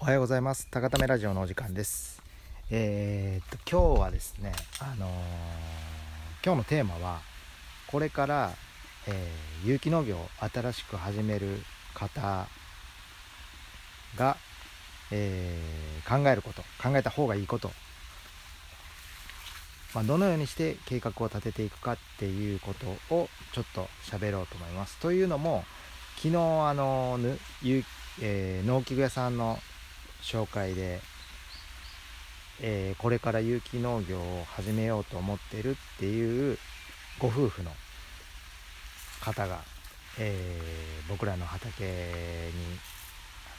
おはようございます。高ためラジオのお時間です。えー、っと今日はですねあのー、今日のテーマはこれから、えー、有機農業を新しく始める方が、えー、考えること考えた方がいいこと。まあ、どのようにして計画を立てていくかっていうことをちょっと喋ろうと思います。というのも昨日あの、えー、農機具屋さんの紹介で、えー、これから有機農業を始めようと思ってるっていうご夫婦の方が、えー、僕らの畑に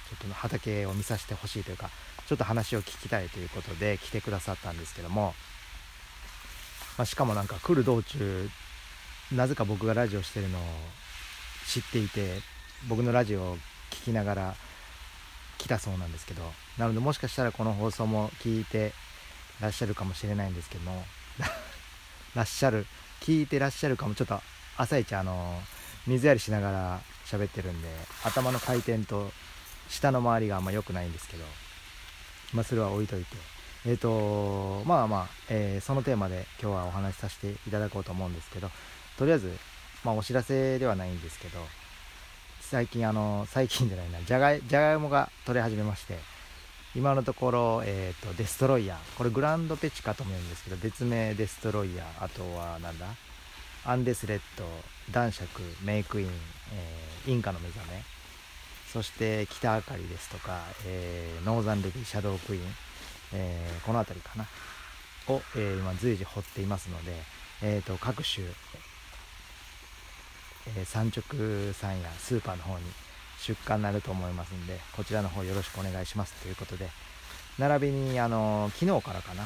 ちょっと畑を見させてほしいというかちょっと話を聞きたいということで来てくださったんですけども、まあ、しかもなんか来る道中なぜか僕がラジオしてるのを知っていて僕のラジオを聴きながら来たそうなんですけどなのでもしかしたらこの放送も聞いてらっしゃるかもしれないんですけども らっしゃる聞いてらっしゃるかもちょっと朝一あの水やりしながら喋ってるんで頭の回転と下の周りがあんま良くないんですけどまあそれは置いといて。えっ、ー、とまあまあ、えー、そのテーマで今日はお話しさせていただこうと思うんですけどとりあえずまあお知らせではないんですけど最近あの最近じゃないな。じゃがいじゃがいもが取れ始めまして。今のところ、えーと、デストロイヤー。これグランドペチカとも言うんですけど別名デストロイヤー。あとはなんだ？アンデスレッド男爵メイクイン、えー、インカの目覚め。そして北あかりですとか、えー、ノーザンレビーシャドウクイーン、えー、この辺りかな。を、えー、今随時掘っていますので、えーと各種え産直さんやスーパーの方に出荷になると思いますんでこちらの方よろしくお願いします。ということで並びにあの昨日からかな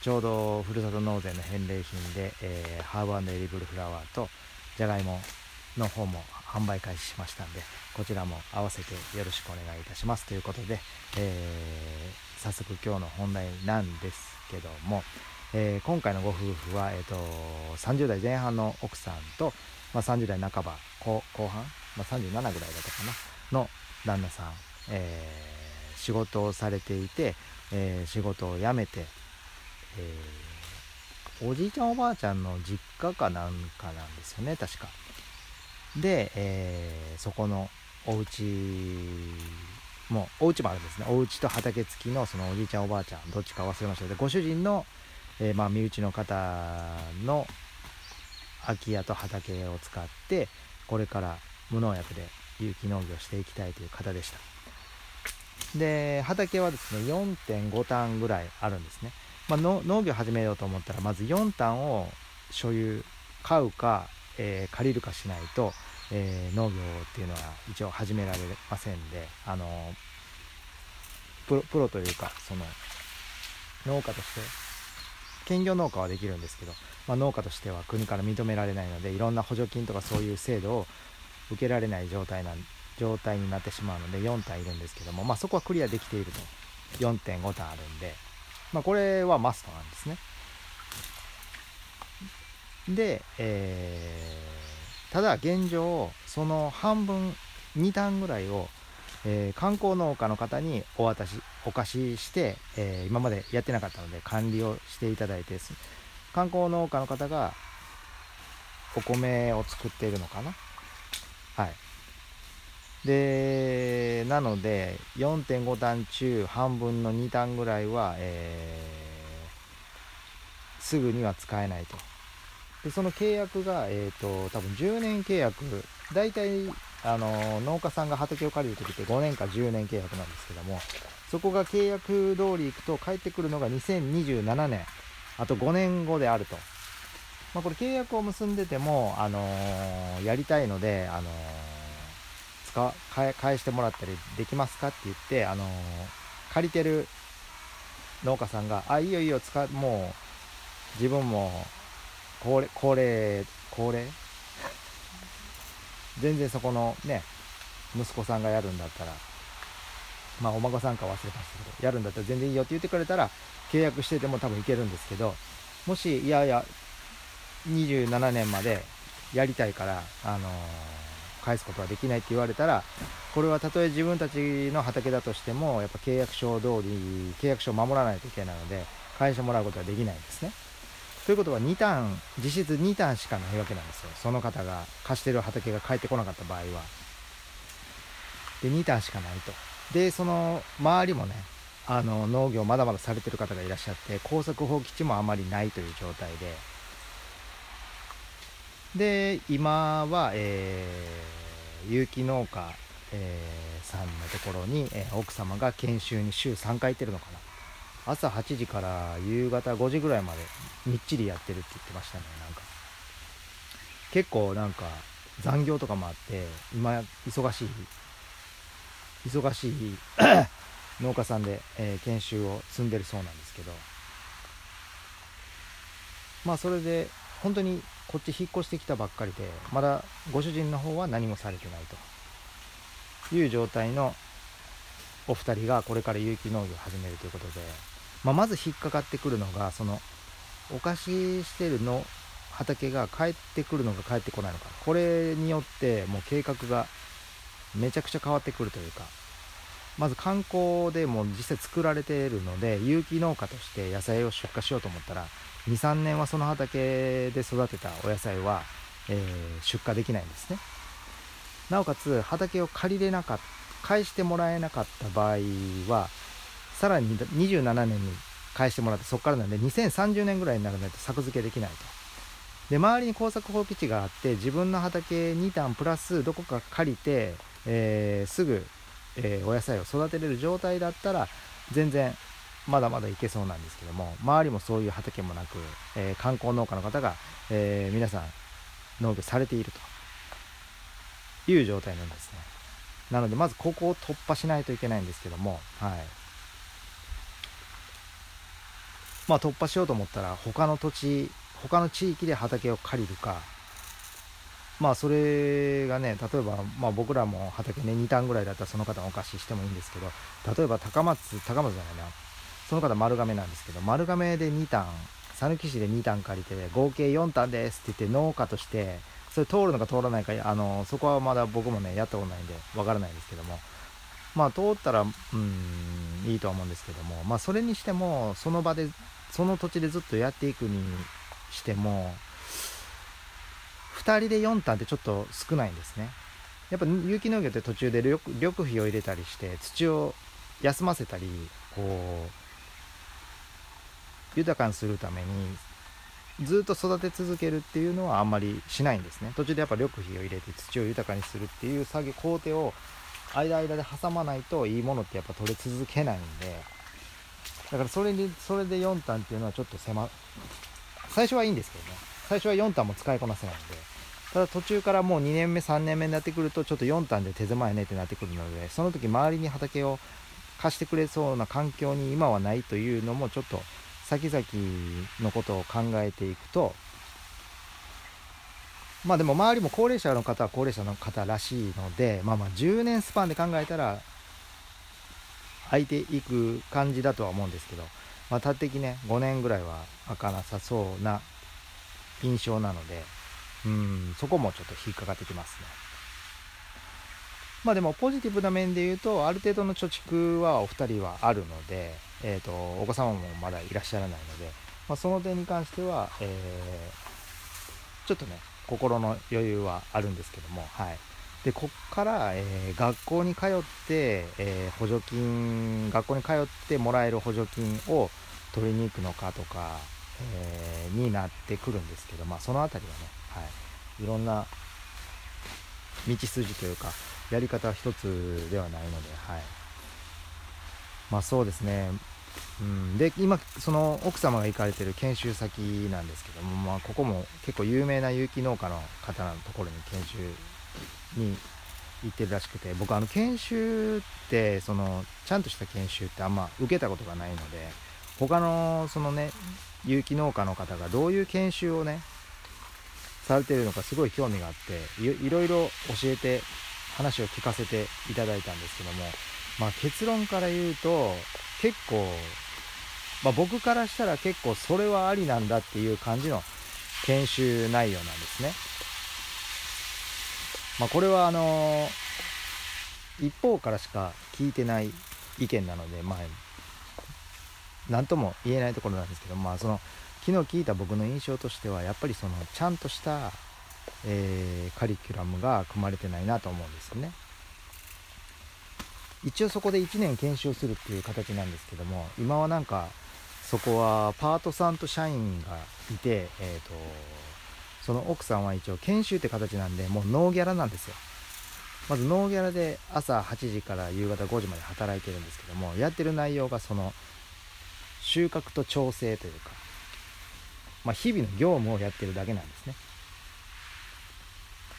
ちょうどふるさと納税の返礼品で、えー、ハーブエディブルフラワーとじゃがいもの方も販売開始しましたんでこちらも合わせてよろしくお願いいたします。ということで、えー、早速今日の本題なんですけども、えー、今回のご夫婦は、えーと30代前半の奥さんとまあ、30代半ば後半、まあ、37ぐらいだったかなの旦那さん、えー、仕事をされていて、えー、仕事を辞めて、え、おじいちゃんおばあちゃんの実家かなんかなんですよね確か。で、えそこのお家もうお家もあるんですね。お家と畑付きのそのおじいちゃんおばあちゃんどっちか忘れましたけどご主人の、えまあ、身内の方の空き家と畑を使ってこれから無農薬で有機農業していきたいという方でした。で畑はですね4.5単ぐらいあるんですね、まあ、農業始めようと思ったらまず4単を所有買うか、えー、借りるかしないと、えー、農業っていうのは一応始められませんであのプロプロというかその農家として兼業農家はできるんですけどまあ、農家としては国から認められないのでいろんな補助金とかそういう制度を受けられない状態な状態になってしまうので4体いるんですけども、まあ、そこはクリアできていると。4.5単あるんで、まあ、これはマストなんですね。で、えー、ただ現状その半分2単ぐらいを、えー、観光農家の方にお渡しお貸しして、えー、今までやってなかったので管理をしていただいて観光農家の方がお米を作っているのかな？はい。でなので4.5単中半分の2単ぐらいは、えー、すぐには使えないと。でその契約が、えーと、多分10年契約大体あの農家さんが畑を借りる時って5年か10年契約なんですけどもそこが契約通りいくと帰ってくるのが2027年あと5年後であると。まあ、これ契約を結んでても、あのー、やりたいので、あのー、使返返してもらったりできますかって言って、あのー、借りてる農家さんが、あ、いいよいいよ、使もう、自分も、高齢、高齢、高齢全然そこのね、息子さんがやるんだったら、まあお孫さんか忘れましたけど、やるんだったら全然いいよって言ってくれたら、契約してても多分いけるんですけどもしいやいや27年までやりたいから、あのー、返すことはできないって言われたらこれはたとえ自分たちの畑だとしてもやっぱ契約書通り契約書を守らないといけないので返してもらうことはできないんですね。ということは2ターン実質2ターンしかないわけなんですよ。その方が貸してる畑が返ってこなかった場合は。で2ターンしかないと。でその周りもねあの農業まだまだされてる方がいらっしゃって耕作放棄地もあまりないという状態で。で今は、えー、有機農家、えー、さんのところに、えー、奥様が研修に週3回行ってるのかな。朝8時から夕方5時ぐらいまでみっちりやってるって言ってましたねなんか。結構なんか残業とかもあって今忙しい忙しい 農家さんで、えー、研修を積んでるそうなんですけど。まあそれで本当にこっち引っ越してきたばっかりでまだご主人の方は何もされてないと。いう状態のお二人がこれから有機農業を始めるということで。まあ、まず引っかかってくるのがそのお貸ししてるの畑が帰ってくるのか帰ってこないのか。これによってもう計画がめちゃくちゃ変わってくるというか。まず観光でも実際作られているので有機農家として野菜を出荷しようと思ったら23年はその畑で育てたお野菜は、えー、出荷できないんですね。なおかつ畑を借りれなかった返してもらえなかった場合はさらに27年に返してもらってそこからなんで2030年ぐらいにならないと作付けできないと。で周りに耕作放棄地があって自分の畑2単プラスどこか借りて、えー、すぐ、えー、お野菜を育てれる状態だったら全然まだまだいけそうなんですけども周りもそういう畑もなく、えー、観光農家の方が、え皆さん農業されていると。いう状態なんですね。なのでまずここを突破しないといけないんですけどもはい。まあ、突破しようと思ったら他の土地他の地域で畑を借りるか。まあそれがね例えば、まあ、僕らも畑ね2単ぐらいだったらその方お貸ししてもいいんですけど例えば高松高松じゃないな。その方丸亀なんですけど丸亀で2単讃岐市で2単借りて合計4単ですって言って農家としてそれ通るのか通らないかあのそこはまだ僕もねやったことないんでわからないですけども。まあ通ったらうんいいとは思うんですけどもまあそれにしてもその場でその土地でずっとやっていくにしても2人で4単ってちょっと少ないんですね。やっぱ有機農業って途中で緑肥を入れたりして土を休ませたりこう豊かにするためにずっと育て続けるっていうのはあんまりしないんですね。途中でやっぱ緑肥を入れて土を豊かにするっていう作業工程を間間で挟まないといいものってやっぱ取れ続けないんでだからそれにそれで4単っていうのはちょっと狭最初はいいんですけどね。最初は4単も使いこなせないのでただ途中からもう2年目3年目になってくるとちょっと4単で手狭いねってなってくるのでその時周りに畑を貸してくれそうな環境に今はないというのもちょっと先々のことを考えていくとまあでも周りも高齢者の方は高齢者の方らしいのでまあまあ10年スパンで考えたら空いていく感じだとは思うんですけど、まあ、た的ね5年ぐらいは開かなさそうな印象なのでうんそこもちょっと引っかかってきますね。まあでもポジティブな面で言うとある程度の貯蓄はお二人はあるので、えーと、お子様もまだいらっしゃらないので、まあ、その点に関しては、えー、ちょっとね心の余裕はあるんですけどもはい。でこっから、えー、学校に通って、えー、補助金学校に通ってもらえる補助金を取りに行くのかとか、えー、になってくるんですけど、まあ、その辺りはね、はい、いろんな道筋というかやり方は一つではないので、はい、まあそうですね。うん、で今その奥様が行かれてる研修先なんですけども、まあ、ここも結構有名な有機農家の方のところに研修に行ってるらしくて僕あの研修ってそのちゃんとした研修ってあんま受けたことがないので他のそのね有機農家の方がどういう研修をねされてるのかすごい興味があっていろいろ教えて話を聞かせていただいたんですけども、まあ、結論から言うと結構、まあ、僕からしたら結構それはありなんだっていう感じの研修内容なんですね。まあ、これはあの一方からしか聞いてない意見なのでまあ何とも言えないところなんですけどまあその昨日聞いた僕の印象としてはやっぱりそのちゃんとした、えー、カリキュラムが組まれてないなと思うんですよね。一応そこで1年研修するっていう形なんですけども今はなんかそこはパートさんと社員がいて、えーと、その奥さんは一応研修って形なんでもうノーギャラなんですよ。まずノーギャラで朝8時から夕方5時まで働いてるんですけどもやってる内容がその収穫と調整というか、まあ、日々の業務をやってるだけなんですね。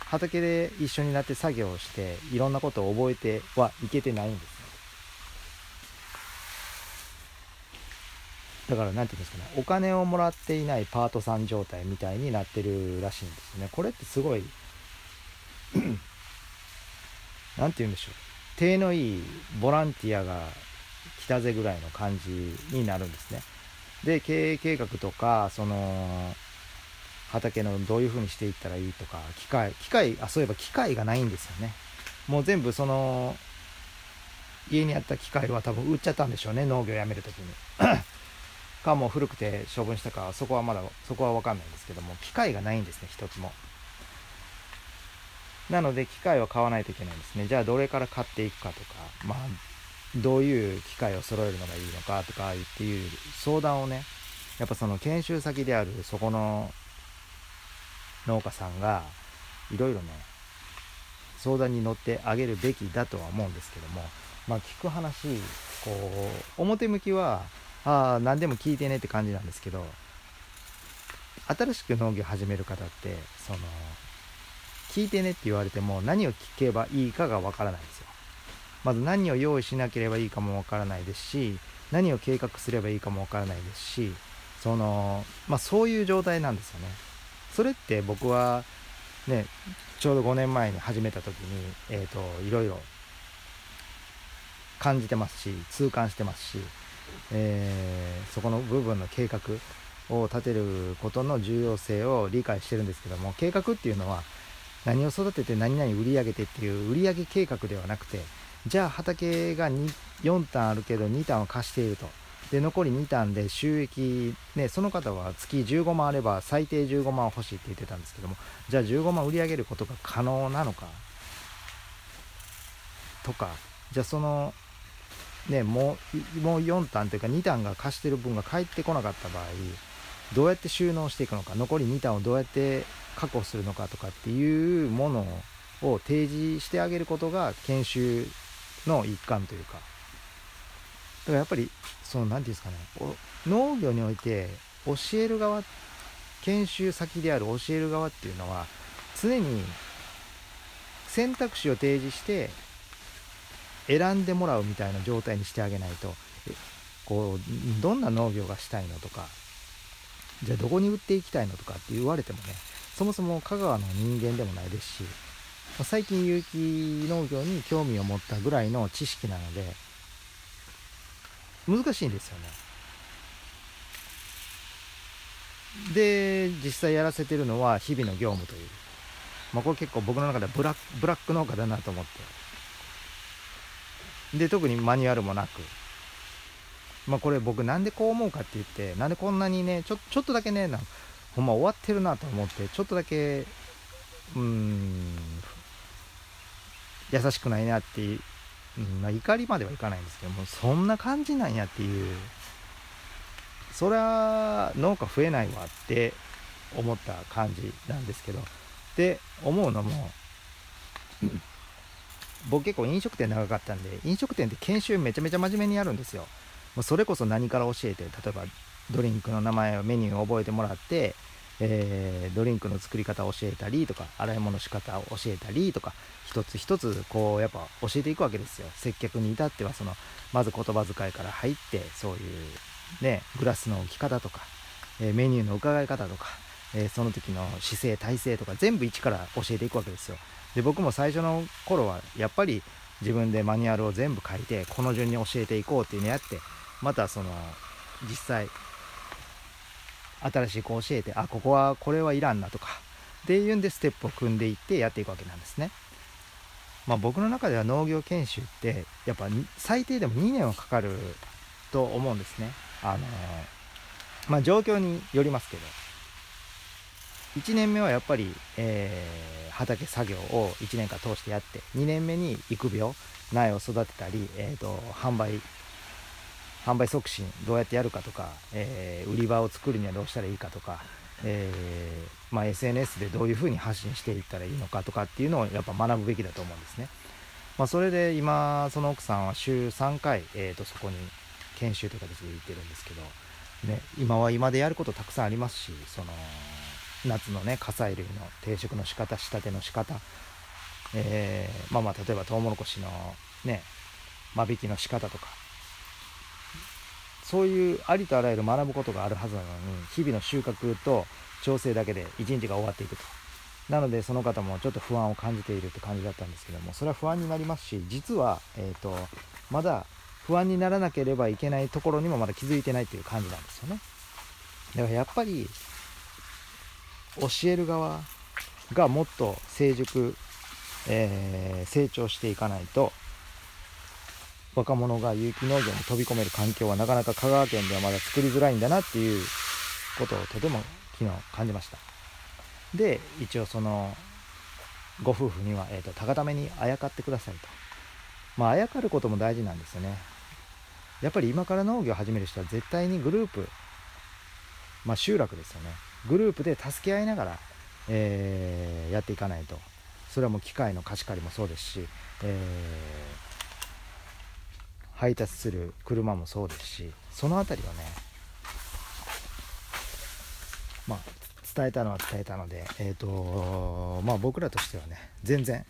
畑で一緒になって作業をしていろんなことを覚えてはいけてないんです。だから何て言うんですかねお金をもらっていないパートさん状態みたいになってるらしいんですね。これってすごい 何て言うんでしょう。手のいいボランティアが来たぜぐらいの感じになるんですね。で経営計画とかその畑のどういう風にしていったらいいとか機械機械あそういえば機械がないんですよね。もう全部その家にあった機械は多分売っちゃったんでしょうね農業やめる時に。かも古くて処分したかそこはまだそこは分かんないんですけども機械がないんですね一つも。なので機械を買わないといけないんですね。じゃあどれから買っていくかとかまあどういう機械を揃えるのがいいのかとかっていう相談をねやっぱその研修先であるそこの農家さんがいろいろね相談に乗ってあげるべきだとは思うんですけどもまあ聞く話こう表向きはああ何でも聞いてねって感じなんですけど新しく農業始める方ってその聞いてねって言われても何を聞けばいいかがわからないんですよ。まず何を用意しなければいいかもわからないですし何を計画すればいいかもわからないですしそのまあそういう状態なんですよね。それって僕はねちょうど5年前に始めた時にえっ、ー、といろいろ感じてますし痛感してますしえー、そこの部分の計画を立てることの重要性を理解してるんですけども計画っていうのは何を育てて何々売り上げてっていう売上計画ではなくてじゃあ畑が4単あるけど2単を貸していると。で残り2単で収益、ね、その方は月15万あれば最低15万欲しいって言ってたんですけどもじゃあ15万売り上げることが可能なのかとかじゃあそのね、もうもう4単というか2単が貸してる分が返ってこなかった場合どうやって収納していくのか残り2単をどうやって確保するのかとかっていうものを提示してあげることが研修の一環というか。だからやっぱりその何て言うんですかね農業において教える側研修先である教える側っていうのは常に選択肢を提示して選んでもらうみたいな状態にしてあげないと。こうどんな農業がしたいのとか。じゃあどこに売っていきたいのとかって言われてもねそもそも香川の人間でもないですし最近有機農業に興味を持ったぐらいの知識なので難しいんですよね。で実際やらせてるのは日々の業務という、まあ、これ結構僕の中ではブラブラック農家だなと思って。で特にマニュアルもなく。まあこれ僕なんでこう思うかって言ってなんでこんなにねちょちょっとだけねほんま終わってるなと思ってちょっとだけうん優しくないなっていう、うんまあ、怒りまではいかないんですけどもそんな感じなんやっていうそりゃ農家増えないわって思った感じなんですけどで思うのも僕結構飲食店長かったんで飲食店って研修めちゃめちゃ真面目にやるんですよ。もうそれこそ何から教えて例えばドリンクの名前をメニューを覚えてもらって、えー、ドリンクの作り方を教えたりとか洗い物仕方を教えたりとか一つ一つこうやっぱ教えていくわけですよ。接客に至ってはそのまず言葉遣いから入ってそういうねグラスの置き方とか、えー、メニューの伺い方とか、えー、その時の姿勢体勢とか全部一から教えていくわけですよ。で僕も最初の頃はやっぱり自分でマニュアルを全部書いてこの順に教えていこうっていうのやってまたその実際新しい子を教えてあここはこれはいらんなとかっていうんでステップを組んでいってやっていくわけなんですね。まあ、僕の中では農業研修ってやっぱ最低でも2年はかかると思うんですね。あのまあ、状況によりますけど。1年目はやっぱり、えー、畑作業を1年間通してやって2年目に育苗苗を育てたり、えーと、販売販売促進どうやってやるかとか、えー、売り場を作るにはどうしたらいいかとか、えー、まあ、SNS でどういうふうに発信していったらいいのかとかっていうのをやっぱ学ぶべきだと思うんですね。まあ、それで今その奥さんは週3回、えーと、そこに研修という形で行ってるんですけど、ね、今は今でやることたくさんありますしその夏のね火砕類の定食の仕方仕立ての仕方、えー、まあまあ例えばトウモロコシのね間引きの仕方とかそういうありとあらゆる学ぶことがあるはずなのに日々の収穫と調整だけで一日が終わっていくと。なのでその方もちょっと不安を感じているって感じだったんですけどもそれは不安になりますし実は、えーと、まだ不安にならなければいけないところにもまだ気づいてないっていう感じなんですよね。だからやっぱり教える側がもっと成熟、えー、成長していかないと若者が有機農業に飛び込める環境はなかなか香川県ではまだ作りづらいんだなっていうことをとても昨日感じました。で一応そのご夫婦には、えーと、高ためにあやかってくださいと。まああやかることも大事なんですよね。やっぱり今から農業を始める人は絶対にグループまあ集落ですよね。グループで助け合いながら、えー、やっていかないと。それはもう機械の貸し借りもそうですし、えー、配達する車もそうですしその辺りはねまあ伝えたのは伝えたのでえ、ー、とまあ僕らとしてはね全然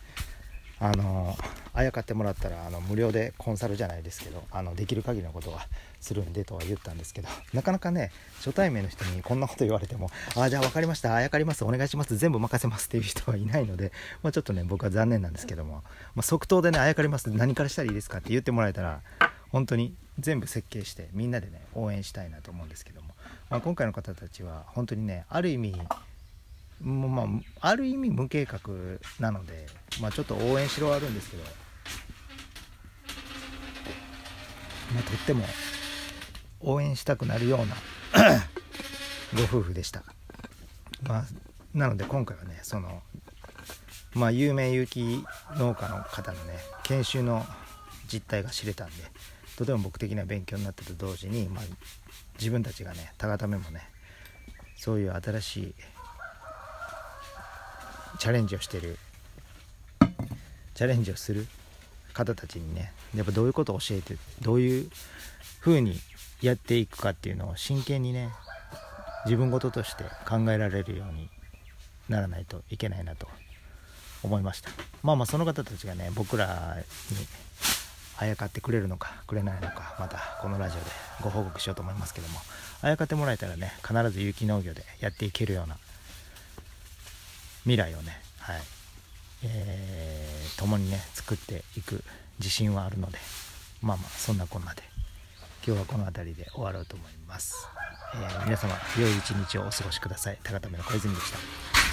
あのあやかってもらったらあの無料でコンサルじゃないですけどあのできる限りのことはするんでとは言ったんですけど なかなかね初対面の人にこんなこと言われても「ああじゃあ分かりましたあやかりますお願いします全部任せます」っていう人はいないので、まあ、ちょっとね僕は残念なんですけども、まあ、即答でね「あやかります何からしたらいいですか?」って言ってもらえたら本当に全部設計してみんなでね応援したいなと思うんですけども、まあ、今回の方たちは本当にねある意味もうまあ、ある意味無計画なので、まあ、ちょっと応援しろはあるんですけど、まあ、とっても応援したくなるような ご夫婦でした、まあ、なので今回はねその、まあ、有名有機農家の方のね研修の実態が知れたんでとても僕的な勉強になったと同時に、まあ、自分たちがねたがためもねそういう新しいチャレンジをしてる。チャレンジをする方たちにねやっぱどういうことを教えてどういう風にやっていくかっていうのを真剣にね自分事として考えられるようにならないといけないなと思いました。まあまあその方たちがね僕らにあやかってくれるのかくれないのかまたこのラジオでご報告しようと思いますけどもあやかってもらえたらね必ず有機農業でやっていけるような未来をね、はい。えー、共にね作っていく自信はあるのでまあまあそんなこんなで今日はこの辺りで終わろうと思います、えー、皆様良い一日をお過ごしください。高田目の小泉でした。